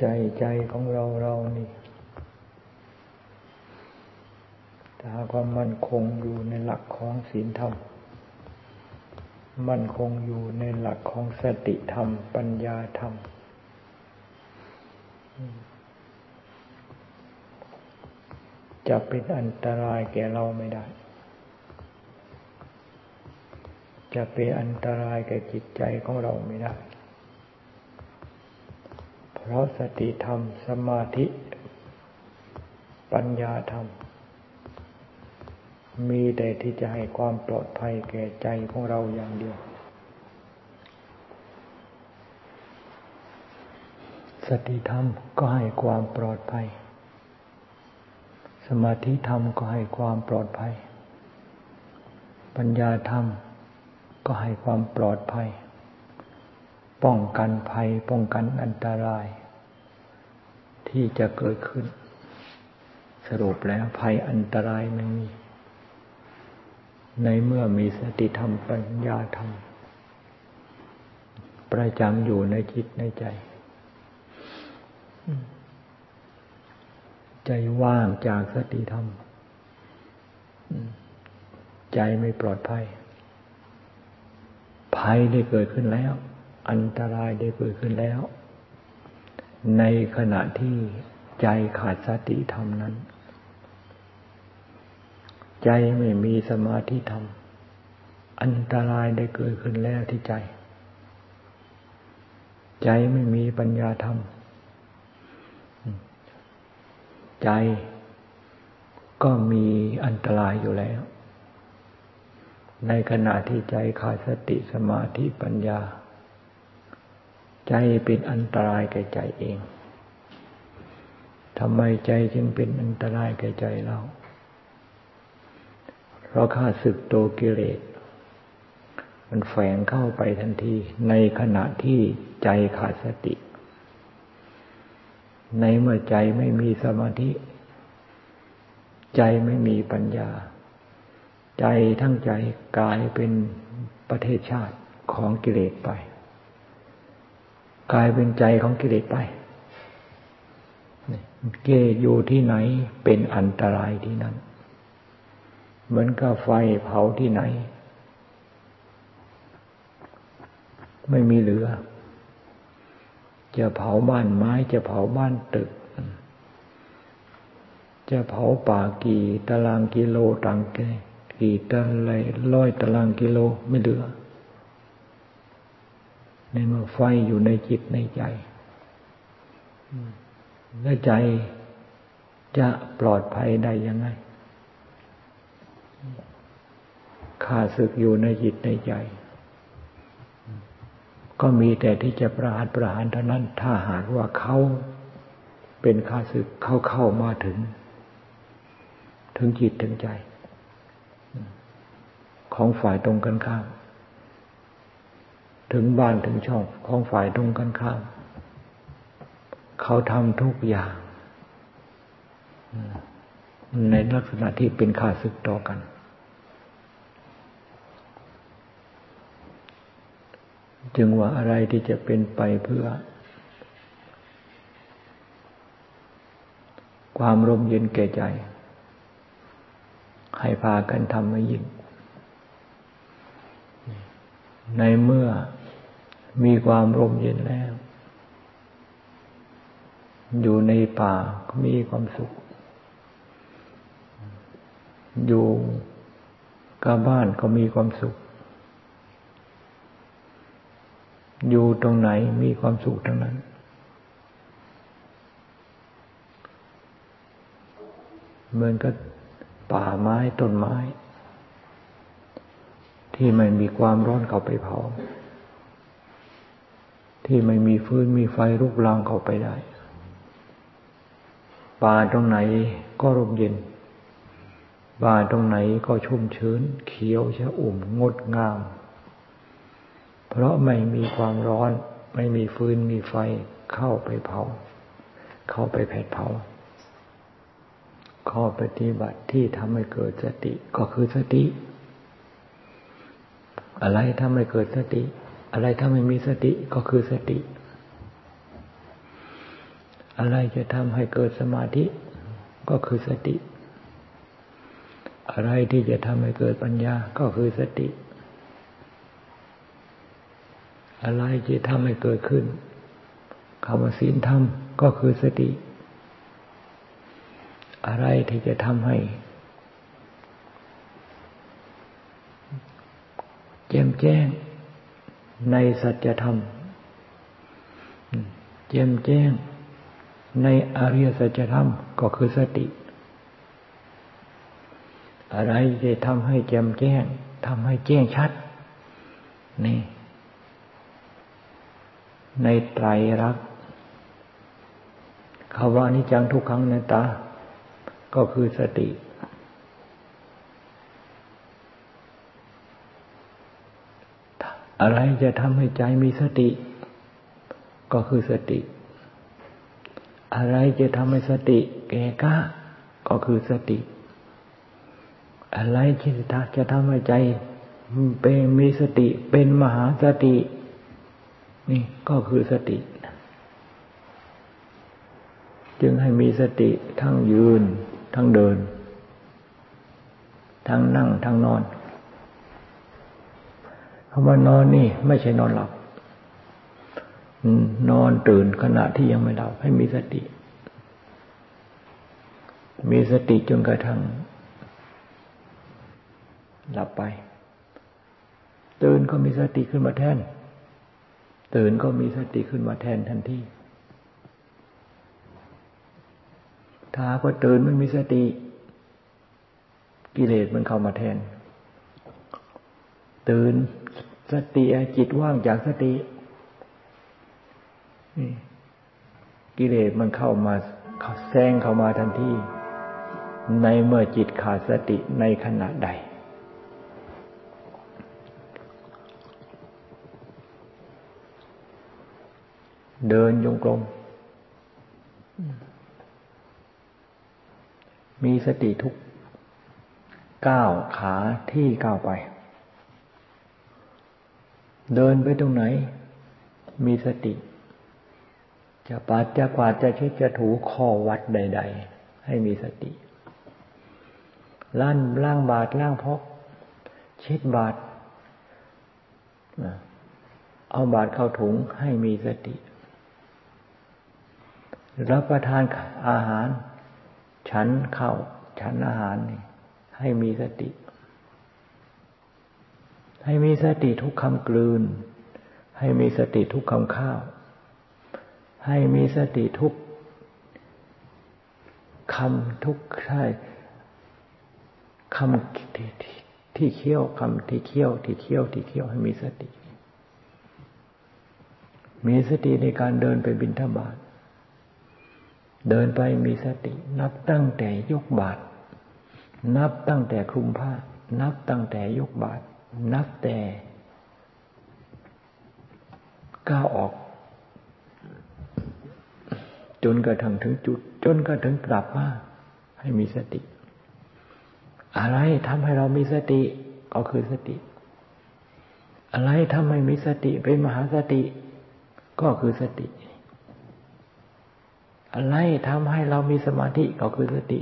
ใจใจของเราเรานี่ถ้าความมั่นคงอยู่ในหลักของศีลธรรม มั่นคงอยู่ในหลักของสติธรรม ปัญญาธรรม จะเป็นอันตรายแก่เราไม่ได้ จะเป็นอันตรายแก่จิตใจของเราไม่ได้ เพราะสติธรรม สมาธิ ปัญญาธรรม มีแต่ที่จะให้ความปลอดภัยแก่ใจของเราอย่างเดียว สติธรรมก็ให้ความปลอดภัย สมาธิธรรมก็ให้ความปลอดภัย ปัญญาธรรมก็ให้ความปลอดภัย ป้องกันภัยป้องกันอันตราย ที่จะเกิดขึ้น สรุปแล้วภัยอันตรายไม่มี ในเมื่อมีสติธรรมปัญญาธรรม ประจำอยู่ในจิตในใจ ใจว่างจากสติธรรม ใจไม่ปลอดภัยภัยได้เกิดขึ้นแล้ว อันตรายได้เกิดขึ้นแล้ว ในขณะที่ใจขาดสติธรรมนั้น ใจไม่มีสมาธิธรรม อันตรายได้เกิดขึ้นแล้วที่ใจ ใจไม่มีปัญญาธรรม ใจก็มีอันตรายอยู่แล้ว ในขณะที่ใจขาดสติสมาธิปัญญา ใจเป็นอันตรายแก่ใจเองทำไมใจจึงเป็นอันตรายแก่ใจเรา เพราะข้าศึกโตกิเลส มันแฝงเข้าไปทันทีในขณะที่ใจขาดสติ ในเมื่อใจไม่มีสมาธิ ใจไม่มีปัญญา ใจทั้งใจกลายเป็นประเทศชาติของกิเลสไป กลายเป็นใจของกิเลสไปเกอยู่ที่ไหนเป็นอันตรายที่นั้น เหมือนกับไฟเผาที่ไหน ไม่มีเหลือ จะเผาบ้านไม้จะเผาบ้านตึก จะเผาป่ากี่ตารางกิโลต่างแกกี่ตารางร้อยตารางกิโลไม่เหลือ ในเมื่อไฟอยู่ในจิตในใจแล้วใจจะปลอดภัยได้ยังไงข้าศึกอยู่ในจิตในใจ ก็มีแต่ที่จะประหารประหารเท่านั้น ถ้าหากว่าเขาเป็นข้าศึกเขาเข้ามาถึง ถึงจิตถึงใจ ของฝ่ายตรงกันข้าม ถึงบ้านถึงช่องของฝ่ายตรงกันข้ามเขาทำทุกอย่าง ในลักษณะที่เป็นข่าศึกต่อกัน จึงว่าอะไรที่จะเป็นไปเพื่อ ความร่มเย็นแก่ใจ ให้พากันทำมายิ่ง ในเมื่อ มีความร่มเย็นแล้ว อยู่ในป่าก็มีความสุข อยู่กับบ้านก็มีความสุข อยู่ตรงไหนมีความสุขทั้งนั้น เหมือนกับป่าไม้ต้นไม้ ที่ไม่มีความร้อนเข้าไปเผา ที่ไม่มีฟืนมีไฟลุกลามเข้าไปได้ป่าตรงไหนก็ร่มเย็นป่าตรงไหนก็ชุ่มชื้น เขียวชะอุ่มงดงาม เพราะไม่มีความร้อน ไม่มีฟืนมีไฟเข้าไปเผา เข้าไปแผดเผา ข้อปฏิบัติที่ทำให้เกิดสติก็คือสติ อะไรทำให้เกิดสติ อะไรถ้าไม่มีสติก็คือสติ อะไรจะทำให้เกิดสมาธิก็คือสติ อะไรที่จะทำให้เกิดปัญญาก็คือสติ อะไรที่ทำให้เกิดขึ้นคำว่าศีลธรรมก็คือสติ อะไรที่จะทำให้แจ่มแจ้ง ในสัจธรรมแจ่มแจ้ง ในอริยสัจธรรมก็คือสติ อะไรจะทำให้แจ่มแจ้งทำให้แจ้งชัด นี่ ในไตรรักษ์คำว่านิจังทุกครั้งในตา ก็คือสติ อะไรจะทำให้ใจมีสติ ก็คือสติ อะไรจะทำให้สติแก่กล้าก็คือสติ อะไรที่จะทำให้ใจเป็นมีสติเป็นมหาสติ นี่ก็คือสติ จึงให้มีสติทั้งยืน ทั้งเดิน ทั้งนั่งทั้งนอน คำว่านอนนี่ ไม่ใช่นอนหลับนอนตื่นขณะที่ยังไม่หลับ ให้มีสติ มีสติจนกระทั่งหลับไป ตื่นก็มีสติขึ้นมาแทน ตื่นก็มีสติขึ้นมาแทนทันทีถ้าก็ตื่นไม่มีสติ กิเลสมันเข้ามาแทน ตื่น สติจิตว่างจากสติกิเลสมันเข้ามาแซงเข้ามาทันทีในเมื่อจิตขาดสติในขณะใด เดินยงกลม มีสติทุกก้าวขาที่ก้าวไป เดินไปตรงไหน มีสติ จะปาดจะกวาดจะเช็ดจะถูข้อวัดใด ๆ ให้มีสติล้านล่างบาดล่างพกเช็ดบาดเอาบาดเข้าถุงให้มีสติ รับประทานอาหาร ฉันเข้าฉันอาหารนี่ให้มีสติ ให้มีสติทุกคำกลืน ให้มีสติทุกคำข้าว ให้มีสติทุกคำทุกใช่คำที่ที่เคี้ยวคำที่เคี้ยวที่เคี้ยวที่เคี้ยวให้มีสติ มีสติในการเดินไปบินทบาทเดินไปมีสติ นับตั้งแต่ยกบาท นับตั้งแต่คลุมผ้า นับตั้งแต่ยกบาท นับแต่ก้าวออก จนกระทั่งถึงจุด จนกระทั่งกลับมาให้มีสติ อะไรทำให้เรามีสติก็คือสติ อะไรทำให้มีสติเป็นมหาสติ ก็คือสติ อะไรทำให้เรามีสมาธิก็คือสติ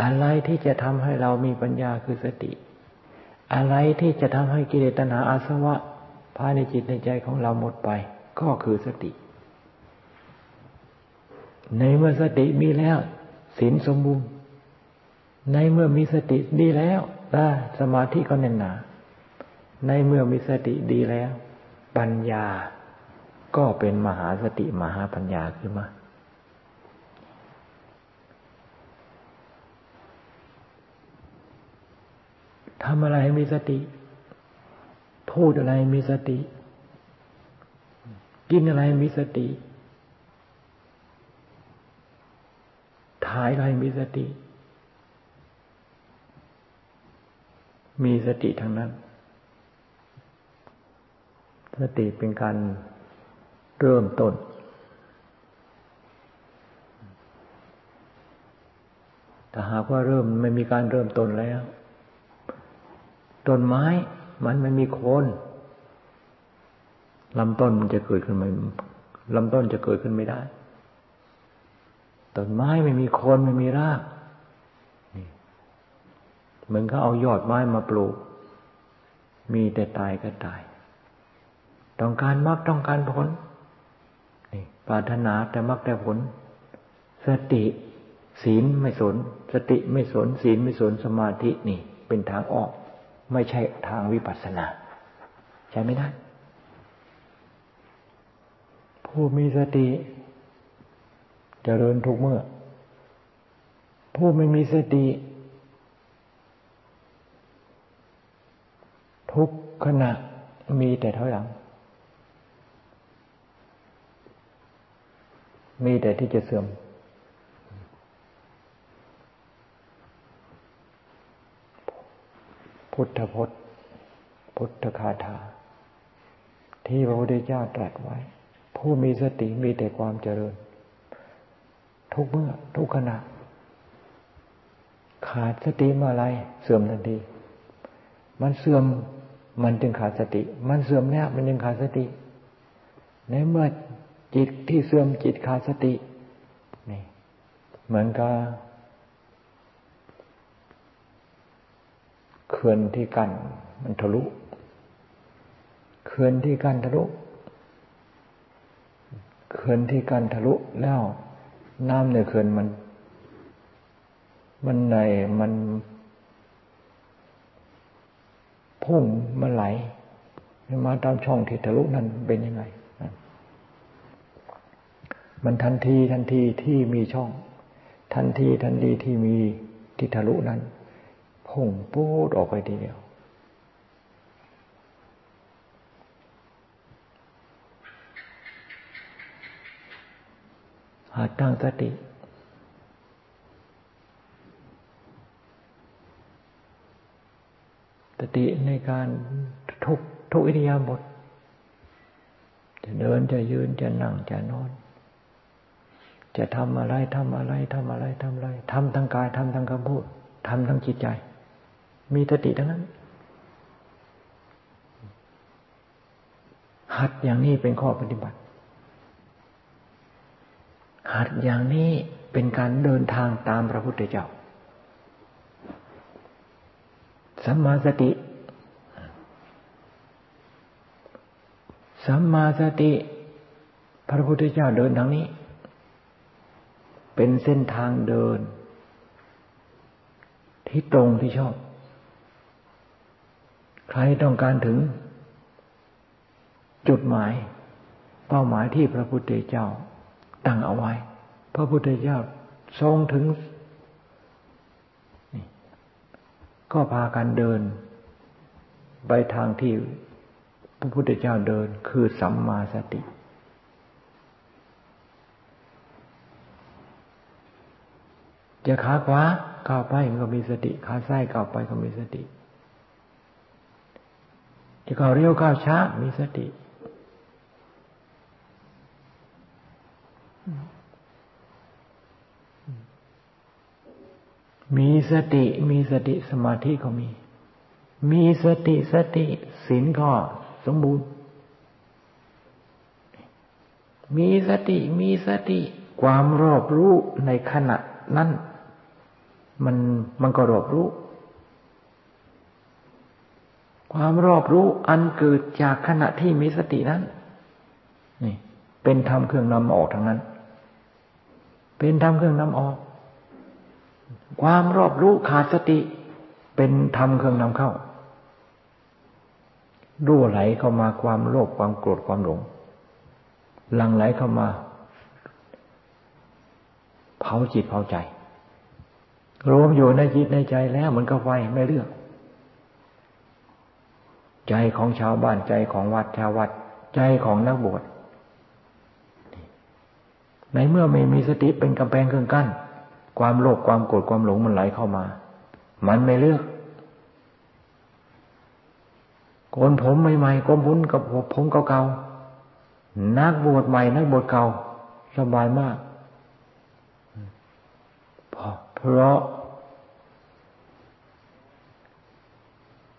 อะไรที่จะทำให้เรามีปัญญาคือสติ อะไรที่จะทำให้กิเลสตัณหาอาสวะภายในจิตในใจของเราหมดไป ก็คือสติ ในเมื่อสติมีแล้วศีลสมบูรณ์ ในเมื่อมีสติดีแล้วสมาธิก็แน่นหนา ในเมื่อมีสติดีแล้ว ปัญญาก็เป็นมหาสติมหาปัญญาขึ้นมา ทำอะไรมีสติ พูดอะไรมีสติ กินอะไรมีสติ ถ่ายอะไรมีสติ มีสติทั้งนั้น สติเป็นการเริ่มต้นแต่หากว่าเริ่มไม่มีการเริ่มต้นแล้ว ต้นไม้มันไม่มีโคนลำต้นมันจะเกิดขึ้นไมาลำต้นจะเกิดขึ้นไม่ได้ ต้นไม้ไม่มีโคนไม่มีรากนี่เหมือนก็เอายอดไม้มาปลูก มีแต่ตายก็ตาย ต้องการมรรคต้องการผลนี่ปรารถนาแต่มรรคแต่ผล สติศีลไม่สน สติไม่สน ศีลไม่สนสมาธินี่ เป็นทางออก ไม่ใช่ทางวิปัสสนา ใช่ไม่ได้ ผู้มีสติจเจริญทุกเมื่อ ผู้ไม่มีสติ ทุกขณะมีแต่ถอยหลัง มีแต่ที่จะเสื่อม พุทธพจน์ พุทธคาถา ที่พระพุทธเจ้าตรัสไว้ ผู้มีสติมีแต่ความเจริญ ทุกเมื่อ ทุกขณะ ขาดสติเมื่อไรเสื่อมทันทีมันเสื่อมมันจึงขาดสติ มันเสื่อมเนี่ยมันจึงขาดสติในเมื่อจิตที่เสื่อมจิตขาดสตินี่เหมือนกับ เขื่อนที่กั้นมันทะลุเขื่อนที่กั้นทะลุเขื่อนที่กั้นทะลุแล้วน้ำในเขื่อนมัน มันในมันพุ่งมันไหลมาตามช่องที่ทะลุนั้นเป็นยังไง มันทันทีทันทีที่มีช่อง ทันทีทันทีที่มีที่ทะลุนั้น พุ่งปูดออกไปทีเดียว หาตั้งสติสติในการทุกทุกอิริยาบถจะเดินจะยืนจะนั่งจะนอน จะทำอะไรทำอะไรทำอะไรทำอะไรทำทั้งกายทำทั้งคำพูดทำทั้งจิตใจ มีสติทั้งนั้น หัดอย่างนี้เป็นข้อปฏิบัติ หัดอย่างนี้เป็นการเดินทางตามพระพุทธเจ้า สัมมาสติ สัมมาสติ พระพุทธเจ้าเดินทางนี้ เป็นเส้นทางเดิน ที่ตรงที่ชอบ ใครต้องการถึง จุดหมาย เป้าหมายที่พระพุทธเจ้าตั้งเอาไว้ พระพุทธเจ้าทรงถึง ก็พากันเดิน ไปทางที่พระพุทธเจ้าเดินคือสัมมาสติจะขาขวาก้าวไปมันก็มีสติ ขาซ้ายก้าวไปก็มีสติ จะก้าวเร็วก้าวช้ามีสติ มีสติมีสติสมาธิก็มี มีสติสติศีลก็สมบูรณ์ มีสติมีสติความรอบรู้ในขณะนั้นมันมันก็รอบรู้ ความรอบรู้อันเกิดจากขณะที่มีสตินั้น นี่ เป็นธรรมเครื่องนำออกทั้งนั้น เป็นธรรมเครื่องนำออก ความรอบรู้ขาดสติ เป็นธรรมเครื่องนำเข้ารั่วไหลเข้ามาความโลภความโกรธความหลงหลังไหลเข้ามาเผาจิตเผาใจ รวมอยู่ในจิตในใจแล้วมันก็ไฟไม่เลือก ใจของชาวบ้านใจของวัดชาววัด ใจของนักบวชในเมื่อไม่มีสติเป็นกำแพงเครื่องกั้น ความโลภความโกรธความหลงมันไหลเข้ามา มันไม่เลือกโกนผมใหม่ๆโกนผมกับผมเก่าๆนักบวชใหม่นักบวชเก่าสบายมากเพราะ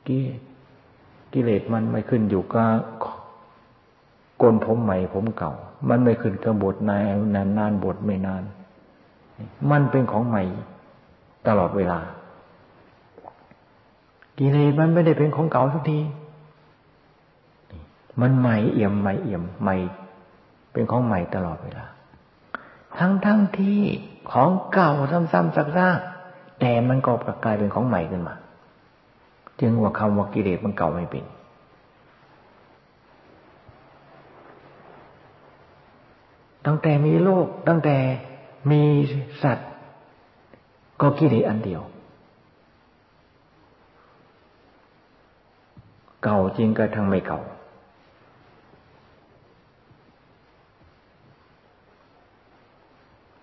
กิ กิเลสมันไม่ขึ้นอยู่กับกนผมใหม่ผมเก่า มันไม่ขึ้นกับบทนายนานนานบทไม่นาน มันเป็นของใหม่ตลอดเวลา กิเลสมันไม่ได้เป็นของเก่าสักที มันใหม่เอี่ยมใหม่เอี่ยมใหม่ เป็นของใหม่ตลอดเวลา ทั้งทั้งที่ของเก่าซ้ำๆซักๆแต่มันก็กลายเป็นของใหม่ขึ้นมา จึงว่าคำว่ากิเลสมันเก่าไม่เป็น ตั้งแต่มีโลก ตั้งแต่มีสัตว์ ก็กิเลสอันเดียว เก่าจริงก็ทั้งไม่เก่า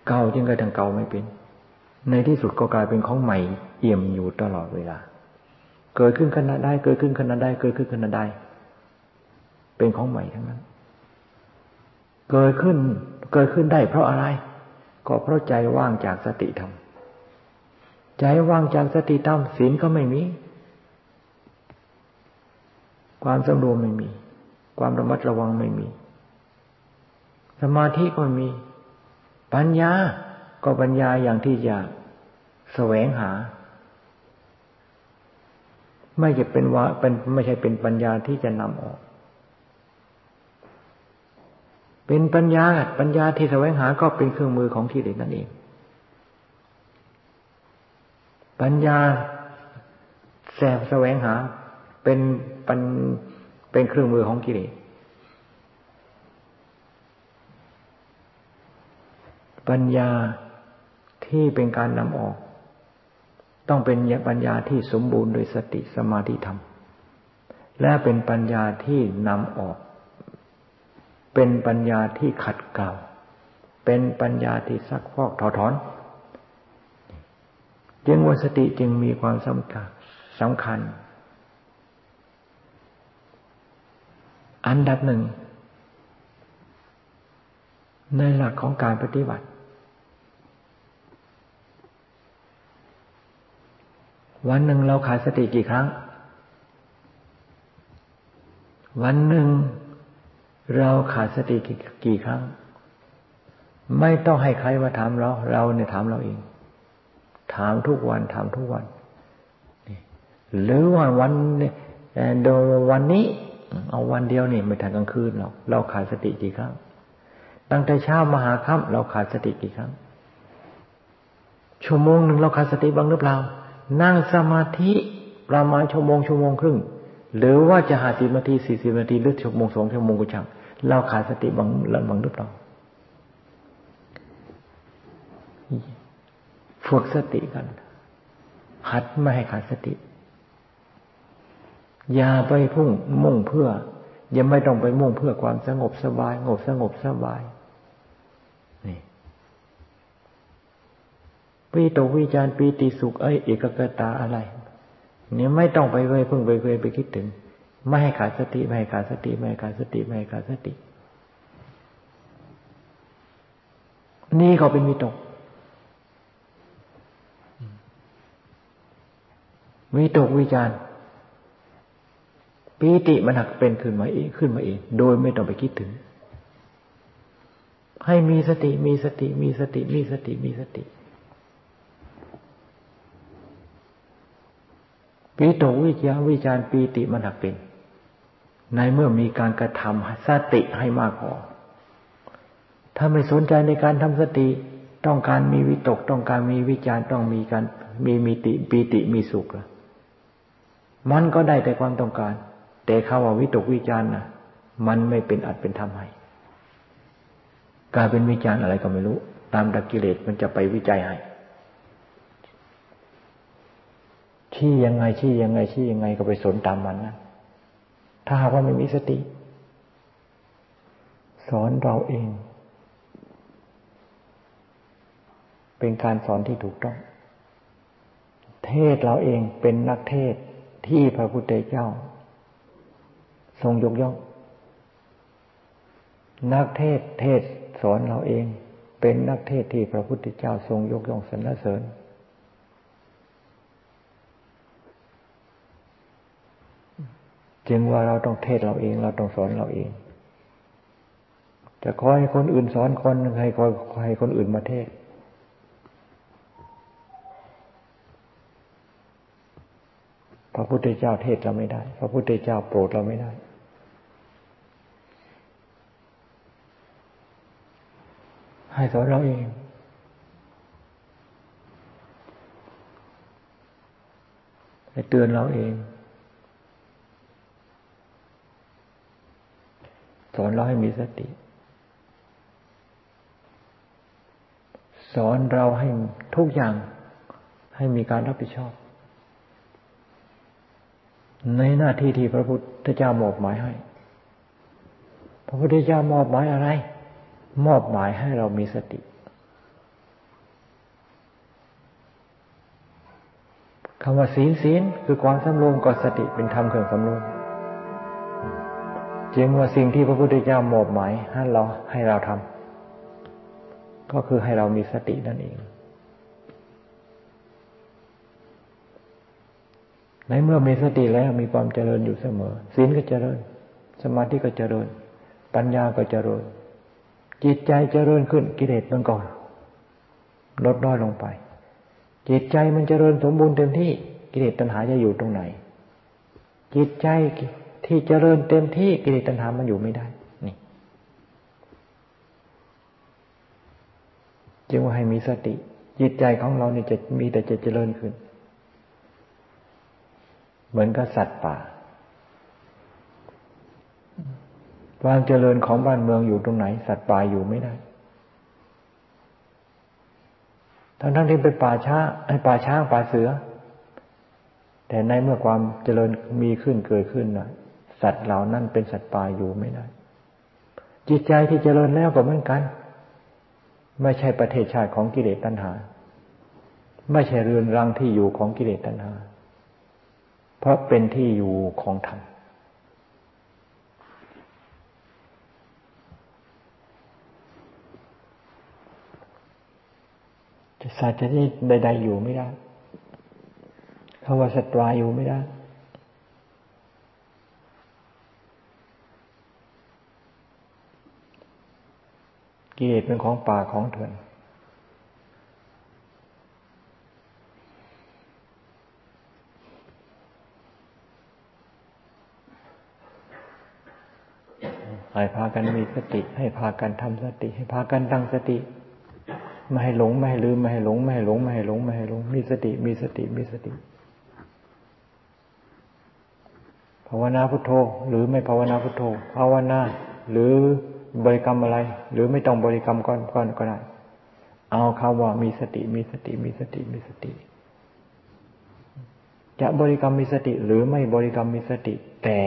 เก่าจริงก็ทั้งเก่าไม่เป็น ในที่สุดก็กลายเป็นของใหม่เอี่ยมอยู่ตลอดเวลา เกิดขึ้นขณะได้เกิดขึ้นขณะได้เกิดขึ้นขณะได้เป็นของใหม่ทั้งนั้น เกิดขึ้นเกิดขึ้นได้เพราะอะไร ก็เพราะใจว่างจากสติธรรมใจว่างจากสติธรรมศีลก็ไม่มี ความสำรวมไม่มี ความระมัดระวังไม่มี สมาธิก็ไม่มี ปัญญาก็ปัญญาอย่างที่จะแสวงหา ไม่จะเป็นวาเป็นไม่ใช่เป็นปัญญาที่จะนำออก เป็นปัญญาปัญญาที่แสวงหาก็เป็นเครื่องมือของกิเลสนั่นเอง ปัญญาแสบแสวงหาเป็นเป็นเป็นเครื่องมือของกิเลสปัญญาที่เป็นการนำออก ต้องเป็นปัญญาที่สมบูรณ์โดยสติสมาธิธรรม และเป็นปัญญาที่นำออก เป็นปัญญาที่ขัดเกลาเป็นปัญญาที่ซักฟอกถอดถอนจึงวัสติจึงมีความสำคัญสำคัญ อันดับหนึ่ง ในหลักของการปฏิบัติ วันหนึ่งเราขาดสติกี่ครั้ง วันหนึ่งเราขาดสติกี่ครั้ง ไม่ต้องให้ใครมาถามเรา เราเนี่ยถามเราเอง ถามทุกวันถามทุกวันหรือว่าวันโดยวันนี้ เอาวันเดียวนี่ไม่ทันกลางคืนหรอกเราขาดสติกี่ครั้ง ตั้งแต่เช้ามาหาค่ำเราขาดสติกี่ครั้งชั่วโมงหนึ่งเราขาดสติบ้างหรือเปล่า นั่งสมาธิประมาณชั่วโมงชั่วโมงครึ่ง หรือว่าจะหาสิบนาทีสี่สิบนาทีหรือชั่วโมงสองชั่วโมงก็ช่างเราขาดสติบางละบางหรือเปล่าฝึกสติกัน หัดไม่ให้ขาดสติ อย่าไปพุ่งมุ่งเพื่อย่าไม่ต้องไปมุ่งเพื่อความสงบสบายงบสงบสบายนี่ ปีตกวิจารปีติสุขเอ้ยเอกกตาอะไรเนี่ยไม่ต้องไปเวพึ่งไปเวไปคิดถึง ไม่ให้ขาดสติ ไม่ให้ขาดสติ ไม่ให้ขาดสติไม่ให้ขาดสติ นี่เขาเป็นมิตกวิตกวิจารปีติมันหักเป็นขึ้นมาเองขึ้นมาเอง โดยไม่ต้องไปคิดถึง ให้มีสติมีสติมีสติมีสติมีสติ วิตกวิจาวิจารปีติมันหักเป็น ในเมื่อมีการกระทำสติให้มากพอถ้าไม่สนใจในการทำสติ ต้องการมีวิตก ต้องการมีวิจารต้องมีการมีมีติปีติมีสุขละมันก็ได้แต่ความต้องการ แต่เขาว่าวิตกวิจารนะมันไม่เป็นอัดเป็นธรรมให้กลายเป็นวิจารอะไรก็ไม่รู้ ตามดักกิเลสมันจะไปวิจัยให้ ชี้ยังไงชี้ยังไงชี้ยังไงก็ไปสนตามมันนะถ้าหากว่าไม่มีสติ สอนเราเอง เป็นการสอนที่ถูกต้อง เทศเราเองเป็นนักเทศที่พระพุทธเจ้า ทรงยกย่อง นักเทศเทศสอนเราเอง เป็นนักเทศที่พระพุทธเจ้าทรงยกย่องสรรเสริญ จึงว่าเราต้องเทศเราเอง เราต้องสอนเราเอง จะคอยให้คนอื่นสอนคนให้คอยให้คนอื่นมาเทศ พระพุทธเจ้าเทศเราไม่ได้ พระพุทธเจ้าโปรดเราไม่ได้ให้สอนเราเอง ให้เตือนเราเอง สอนเราให้มีสติ สอนเราให้ทุกอย่างให้มีการรับผิดชอบ ในหน้าที่ที่พระพุทธเจ้ามอบหมายให้ พระพุทธเจ้ามอบหมายอะไร มอบหมายให้เรามีสติคำว่าศีลศีลคือความสำรวมกับสติเป็นธรรมเครื่องสำรวม จึงว่าสิ่งที่พระพุทธเจ้ามอบหมายให้เราให้เราทำก็คือให้เรามีสตินั่นเอง ในเมื่อมีสติแล้วมีความเจริญอยู่เสมอศีลก็เจริญ สมาธิก็เจริญ ปัญญาก็เจริญ จิตใจเจริญขึ้นกิเลสมันก่อนลดน้อยลงไป จิตใจมันเจริญสมบูรณ์เต็มที่กิเลสตัณหาจะอยู่ตรงไหน จิตใจ ที่เจริญเต็มที่กิเลสตัณหามันอยู่ไม่ได้ นี่ จึงว่าให้มีสติ จิตใจของเราเนี่ยจะมีแต่จะเจริญขึ้น เหมือนกับสัตว์ป่าความเจริญของบ้านเมืองอยู่ตรงไหน สัตว์ป่าอยู่ไม่ได้ทั้งทั้งที่เป็นป่าช้าไอ้ป่าช้างป่าเสือ แต่ในเมื่อความเจริญมีขึ้นเกิดขึ้นนะ สัตว์เหล่านั้นเป็นสัตว์ป่าอยู่ไม่ได้ จิตใจที่เจริญแล้วก็เหมือนกัน ไม่ใช่ประเทศชาติของกิเลสตัณหา ไม่ใช่เรือนรังที่อยู่ของกิเลสตัณหา เพราะเป็นที่อยู่ของธรรมจะสัตว์จะนี่ใดๆอยู่ไม่ได้คำว่าสัตวาอยู่ไม่ได้ กิเลสเป็นของป่าของเถื่อนให้พากันมีสติ ให้พากันทำสติ ให้พากันตั้งสติ ไม่ให้หลงไม่ให้ลืมไม่ให้หลงไม่ให้หลงไม่ให้หลงไม่ให้หลง มีสติ มีสติ มีสติภาวนาพุทโธ หรือไม่ภาวนาพุทโธ ภาวนา หรือ บริกรรมอะไร หรือไม่ต้องบริกรรมก่อนก่อนก็ได้ เอาคำว่ามีสติมีสติมีสติมีสติ จะบริกรรมมีสติ หรือไม่บริกรรมมีสติ แต่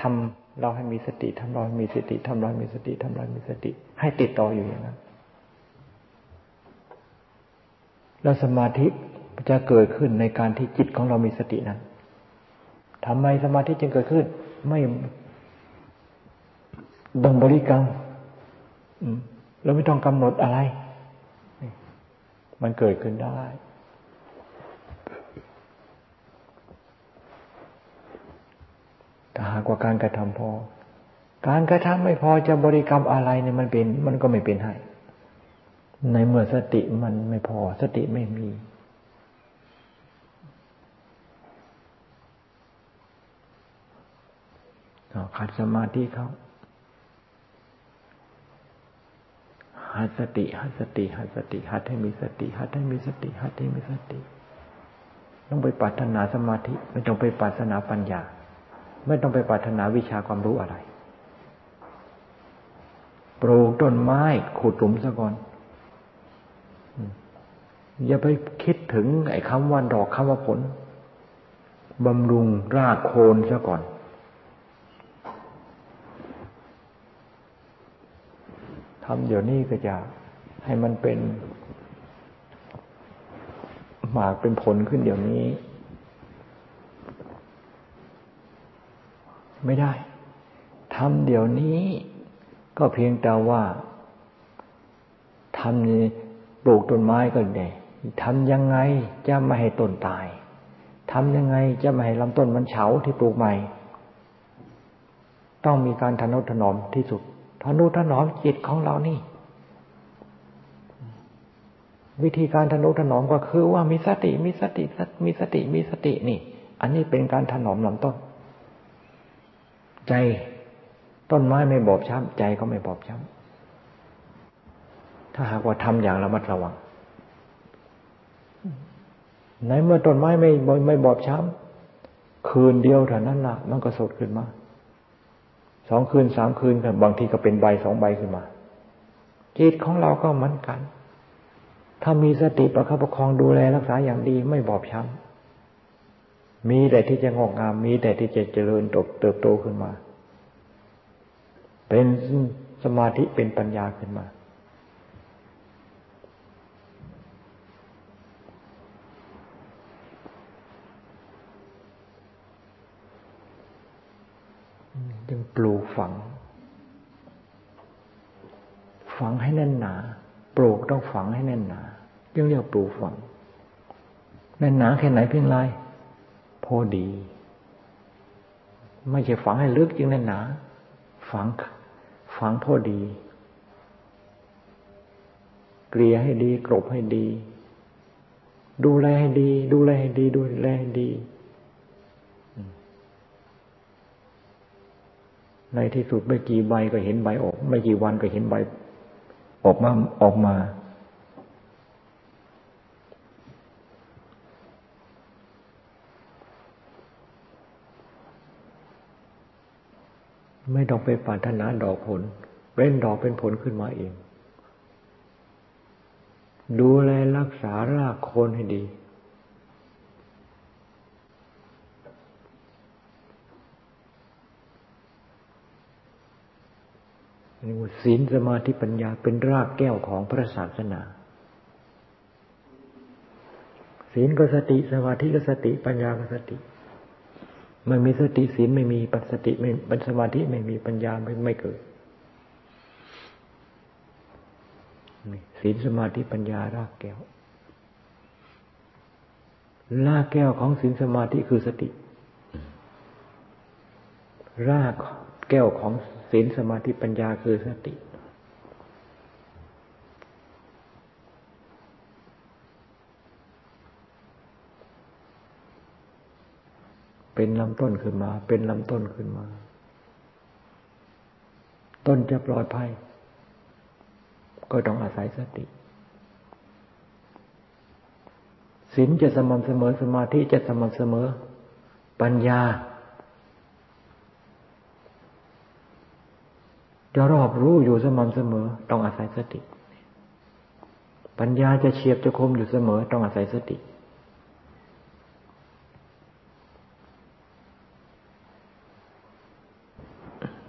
ทำเราให้มีสติทำเราให้มีสติทำเราให้มีสติทำเราให้มีสติ ให้ติดต่ออยู่อย่างนั้นแล้วสมาธิจะเกิดขึ้นในการที่จิตของเรามีสตินั้นทำไมสมาธิจึงเกิดขึ้น ไม่ ต้องบริกรรมเราไม่ต้องกำหนดอะไร มันเกิดขึ้นได้ ถ้าหากว่าการกระทำพอ การกระทำไม่พอจะบริกรรมอะไรเนี่ยมันเป็น มันก็ไม่เป็นให้ ในเมื่อสติมันไม่พอ สติไม่มีขาดสมาธิเขา หัดสติหัดสติหัดสติหัดให้มีสติหัดให้มีสติหัดให้มีสติ ต้องไปปรารถนาสมาธิ ไม่ต้องไปปรารถนาปัญญา ไม่ต้องไปปรารถนาวิชาความรู้อะไรปลูกต้นไม้ขุดหลุมซะก่อนอย่าไปคิดถึงไอ้คำว่าดอกคำว่าผลบำรุงรากโคนซะก่อน ทำเดี๋ยวนี้ก็จะให้มันเป็นหมากเป็นผลขึ้นเดี๋ยวนี้ ไม่ได้ทำเดี๋ยวนี้ก็เพียงแต่ว่าทำปลูกต้นไม้ก็ได้ทำยังไงจะไม่ให้ต้นตายทำยังไงจะไม่ให้ลำต้นมันเฉาที่ปลูกใหม่ ต้องมีการทนุถนอมที่สุด ทนุถนอมจิตของเรานี่ วิธีการทนุถนอมก็คือว่ามีสติมีสติมีสติมีสตินี่ อันนี้เป็นการถนอมลำต้น ใจต้นไม้ไม่บอบช้ำใจก็ไม่บอบช้ำถ้าหากว่าทำอย่างระมัดระวังในเมื่อต้นไม้ไม่ไม่บอบช้ำคืนเดียวเท่านั้นละมันก็สดขึ้นมา สองคืนสามคืนบางทีก็เป็นใบสองใบขึ้นมา จิตของเราก็เหมือนกัน ถ้ามีสติประคับประคองดูแลรักษาอย่างดีไม่บอบช้ำมีแต่ที่จะงอกงาม มีแต่ที่จะเจริญเติบโตขึ้นมา เป็นสมาธิเป็นปัญญาขึ้นมาจึง ปลูกฝัง ฝังให้แน่นหนา ปลูกต้องฝังให้แน่นหนาจึงเรียกปลูกฝัง แน่นหนาแค่ไหนเพียงไรพอดี ไม่ใช่ฝังให้ลึกจึงแน่นหนา ฝัง ฝังพอดี เกลี่ยให้ดี กรบให้ดี ดูแลให้ดี ดูแลให้ดี ดูแลให้ดี ในที่สุดไม่กี่ใบก็เห็นใบออก ไม่กี่วันก็เห็นใบ ออกมาออกมา ไม่ต้องไปปรารถนาดอกผลเป็นดอกเป็นผลขึ้นมาเอง ดูแลรักษารากโคนให้ดี ศีลสมาธิปัญญาเป็นรากแก้วของพระศาสนา ศีลก็สติสมาธิก็สติปัญญาก็สติไม่มีสติศีลไม่มีปัสติไม่ปัญสมาธิไม่มีปัญญาไม่ไม่เกิดศีลสมาธิปัญญารากแก้วรากแก้วของศีลสมาธิคือสติ รากแก้วของ ศีลสมาธิปัญญาคือสติ เป็นลำต้นขึ้นมา เป็นลำต้นขึ้นมา ต้นจะปลอดภัย ก็ต้องอาศัยสติศีลจะสม่ำเสมอสมาธิจะสม่ำเสมอ ปัญญา จะรอบรู้อยู่สม่ำเสมอ ต้องอาศัยสติ ปัญญาจะเฉียบจะคมอยู่เสมอ ต้องอาศัยสติ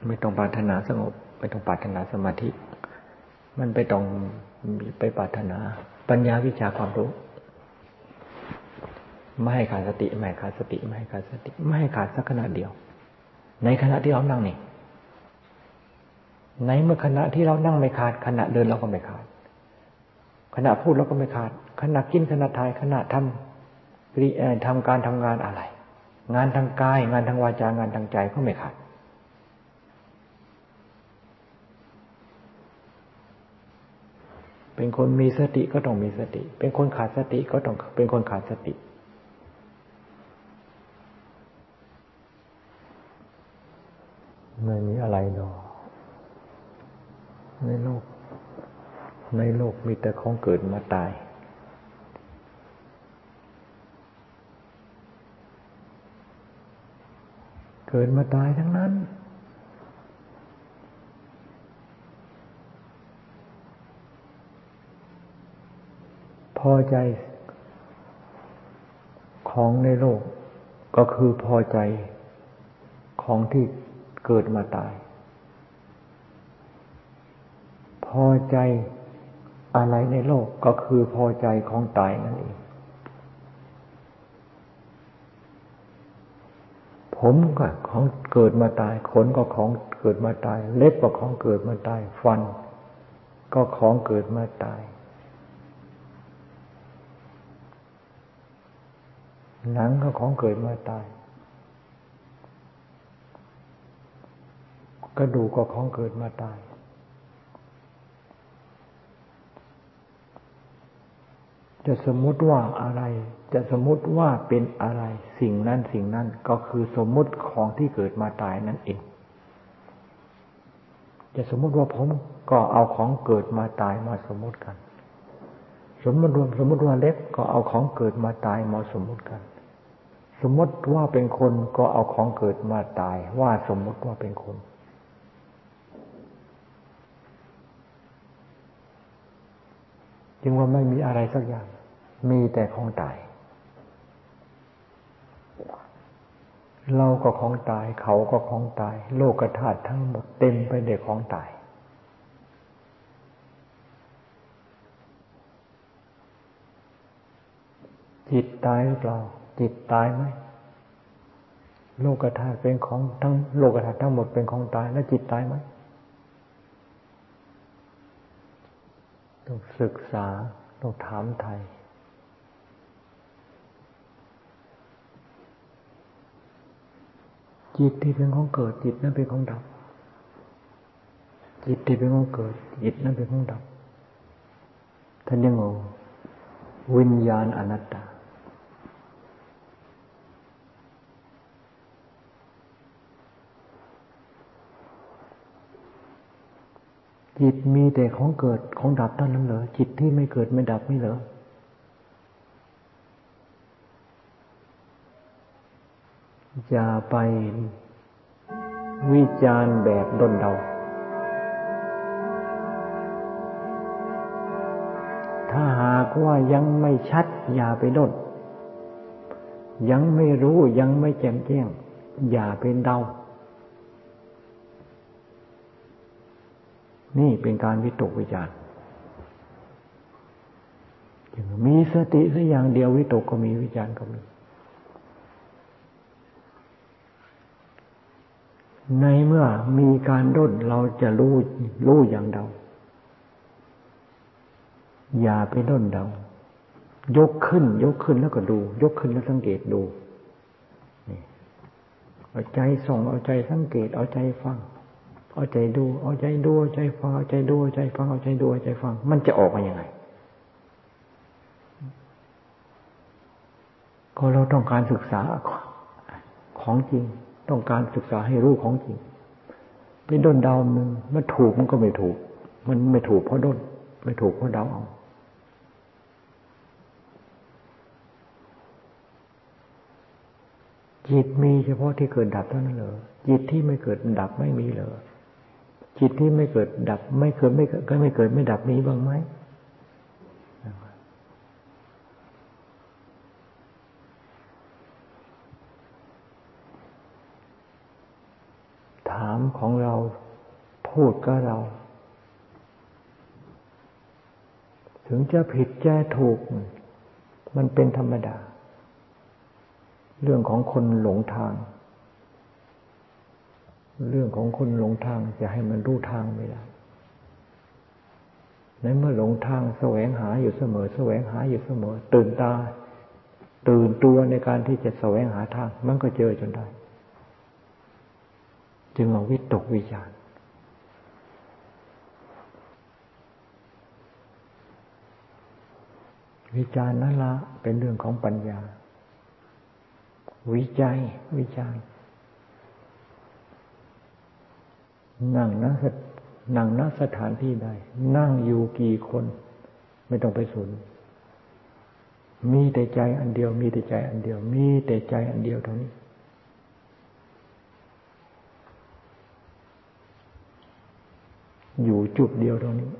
ไม่ต้องปรารถนาสงบ ไม่ต้องปรารถนาสมาธิ มันไปต้องไปปรารถนา ปัญญาวิชาความรู้ไม่ให้ขาดสติ ไม่ขาดสติ ไม่ขาดสติ ไม่ขาดสักขณะเดียว ในขณะที่เรานั่งนี่ ในเมื่อขณะที่เรานั่งไม่ขาดขณะเดินเราก็ไม่ขาด ขณะพูดเราก็ไม่ขาด ขณะกินขณะทายขณะทำรีทำการทำงานอะไร งานทางกาย งานทางวาจากานทางใจก็ไม่ขาดเป็นคนมีสติก็ต้องมีสติ เป็นคนขาดสติก็ต้องเป็นคนขาดสติ ไม่มีอะไรดอก ในโลก ในโลกมีแต่ของเกิดมาตาย เกิดมาตายทั้งนั้น พอใจของในโลกก็คือพอใจของที่เกิดมาตาย พอใจอะไรในโลกก็คือพอใจของตายนั่นเองผมก็ของเกิดมาตาย ขนก็ของเกิดมาตาย เล็บก็ของเกิดมาตาย ฟัน ก็ของเกิดมาตาย หนังก็ของเกิดมาตาย กระดูกก็ของเกิดมาตาย จะสมมุติว่าอะไร จะสมมุติว่าเป็นอะไร สิ่งนั้นสิ่งนั้นก็คือสมมุติของที่เกิดมาตายนั่นเอง จะสมมุติว่าผมก็เอาของเกิดมาตายมาสมมุติกัน สมมติรวมสมมติว่าเล็บก็เอาของเกิดมาตายมาสมมุติกัน สมมติว่าเป็นคนก็เอาของเกิดมาตาย ว่าสมมติว่าเป็นคน จึงว่าไม่มีอะไรสักอย่าง มีแต่ของตาย เราก็ของตาย เขาก็ของตาย โลกธาตุทั้งหมดเต็มไปด้วยของตาย จิตตายหรือเปล่า จิตตายไหมโลกธาตุเป็นของทั้งโลกธาตุทั้งหมดเป็นของตาย แล้วจิตตายไหม ต้องศึกษา ต้องถามไทย จิตที่เป็นของเกิด จิตนั้นเป็นของดับ จิตที่เป็นของเกิด จิตนั้นเป็นของดับท่านยังงงวิญญาณอนัตตา จิตมีแต่ของเกิดของดับเท่านั้นเหรอจิตที่ไม่เกิดไม่ดับไม่เหรออย่าไปวิจารณ์แบบดนเดา ถ้าหากว่ายังไม่ชัด อย่าไปดนยังไม่รู้ยังไม่แจ่มแจ้ง อย่าเป็นเดา นี่เป็นการวิตกวิจารณ์มีสติสักอย่างเดียววิตกก็มีวิจารก็มี ในเมื่อมีการด้นเราจะรู้รู้อย่างเดา อย่าไปด้นเดายกขึ้น ยกขึ้นแล้วก็ดู ยกขึ้นแล้วสังเกตดูเอาใจส่งเอาใจสังเกตเอาใจฟัง เอาใจดู เอาใจดูเอาใจฟังเอาใจดูเอาใจฟังเอาใจดูเอาใจฟัง มันจะออกมาอย่างไง ก็เราต้องการศึกษาของจริง ต้องการศึกษาให้รู้ของจริงไปด้นเดามันมันถูกมันก็ไม่ถูก มันไม่ถูกเพราะด้นไม่ถูกเพราะเดาเอาจิตมีเฉพาะที่เกิดดับเท่านั้นเหรอจิตที่ไม่เกิดดับไม่มีเหรอ จิตที่ไม่เกิดดับ ไม่เกิดไม่เก็ไม่เกิดไม่ดับมีบ้างไหมถามของเราพูดก็เรา ถึงจะผิดจะถูก มันเป็นธรรมดา เรื่องของคนหลงทาง เรื่องของคนหลงทางจะให้มันรู้ทางไม่ได้ในเมื่อหลงทางแสวงหาอยู่เสมอ แสวงหาอยู่เสมอ ตื่นตา ตื่นตัวในการที่จะแสวงหาทาง มันก็เจอจนได้ จึงเอาวิตกวิจารวิจารนั่นละเป็นเรื่องของปัญญา วิจัย วิจาร นั่งนะนั่งณสถานที่ใดนั่งอยู่กี่คน ไม่ต้องไปสนมีแต่ใจอันเดียว มีแต่ใจอันเดียว มีแต่ใจอันเดียวเท่านี้ อยู่จุดเดียวเท่านี้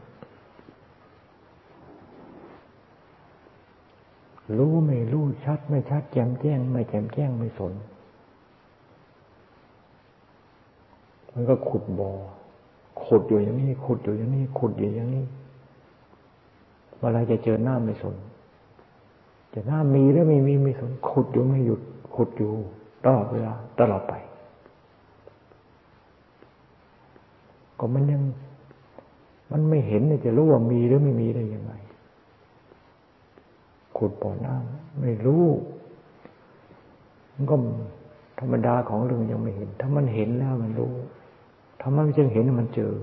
รู้ไม่รู้ชัดไม่ชัดแจ่มแจ้ง ไม่แจ่มแจ้งไม่สน มันก็ขุดบ่อขุดอยู่อย่างนี้ขุดอยู่อย่างนี้ขุดอยู่อย่างนี้เวลาจะเจอหน้าไม่สนจะหน้ามีหรือไม่มีไม่สนขุดอยู่ไม่หยุดขุดอยู่ตลอดเวลาตลอดไป ก็มันยัง มันไม่เห็นจะรู้ว่ามีหรือไม่มีได้ยังไงขุดบ่อน้ำไม่รู้มันก็ธรรมดาของเรื่องยังไม่เห็น ถ้ามันเห็นแล้วมันรู้ ถ้ามันจึงเห็นมันเจอ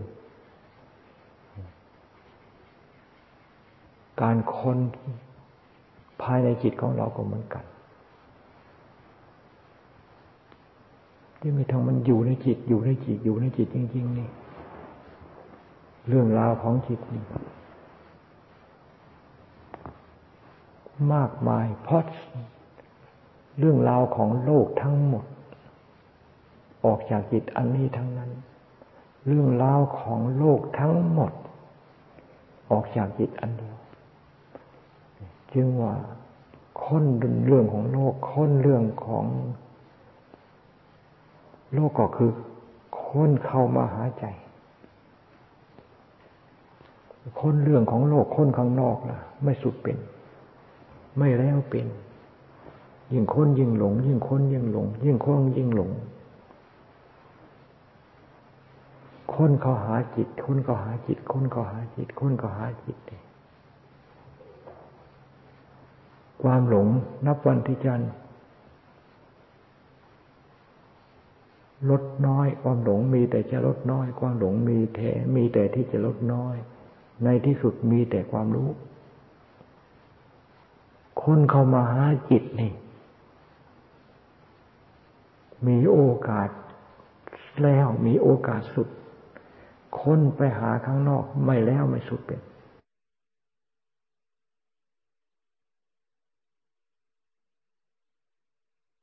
การคนภายในจิตของเราก็เหมือนกัน ที่มีทางมันอยู่ในจิต อยู่ในจิต อยู่ในจิตจริง ๆ นี่ เรื่องราวของจิตนี่มากมายเพราะเรื่องราวของโลกทั้งหมด ออกจากจิตอันนี้ทั้งนั้น เรื่องราวของโลกทั้งหมด ออกจากจิตอันเดียวจึงว่าค้นเรื่องของโลกค้นเรื่องของ โลกก็คือค้นเข้ามาหาใจ ค้นเรื่องของโลกค้นข้างนอกนะไม่สุดเป็น ไม่แล้วเป็น ยิ่งค้นยิ่งหลง ยิ่งค้นยิ่งหลง ยิ่งค้นยิ่งหลง ค้นเข้าหาจิต ค้นเข้าหาจิต ค้นเข้าหาจิต ค้นเข้าหาจิตเความหลงนับวันที่จันลดน้อย ความหลงมีแต่จะลดน้อย ความหลงมีแท้มีแต่ที่จะลดน้อย ในที่สุดมีแต่ความรู้ คนเข้ามาหาจิตนี่ มีโอกาสแล้วมีโอกาสสุด คนไปหาข้างนอกไม่แล้วไม่สุดเป็น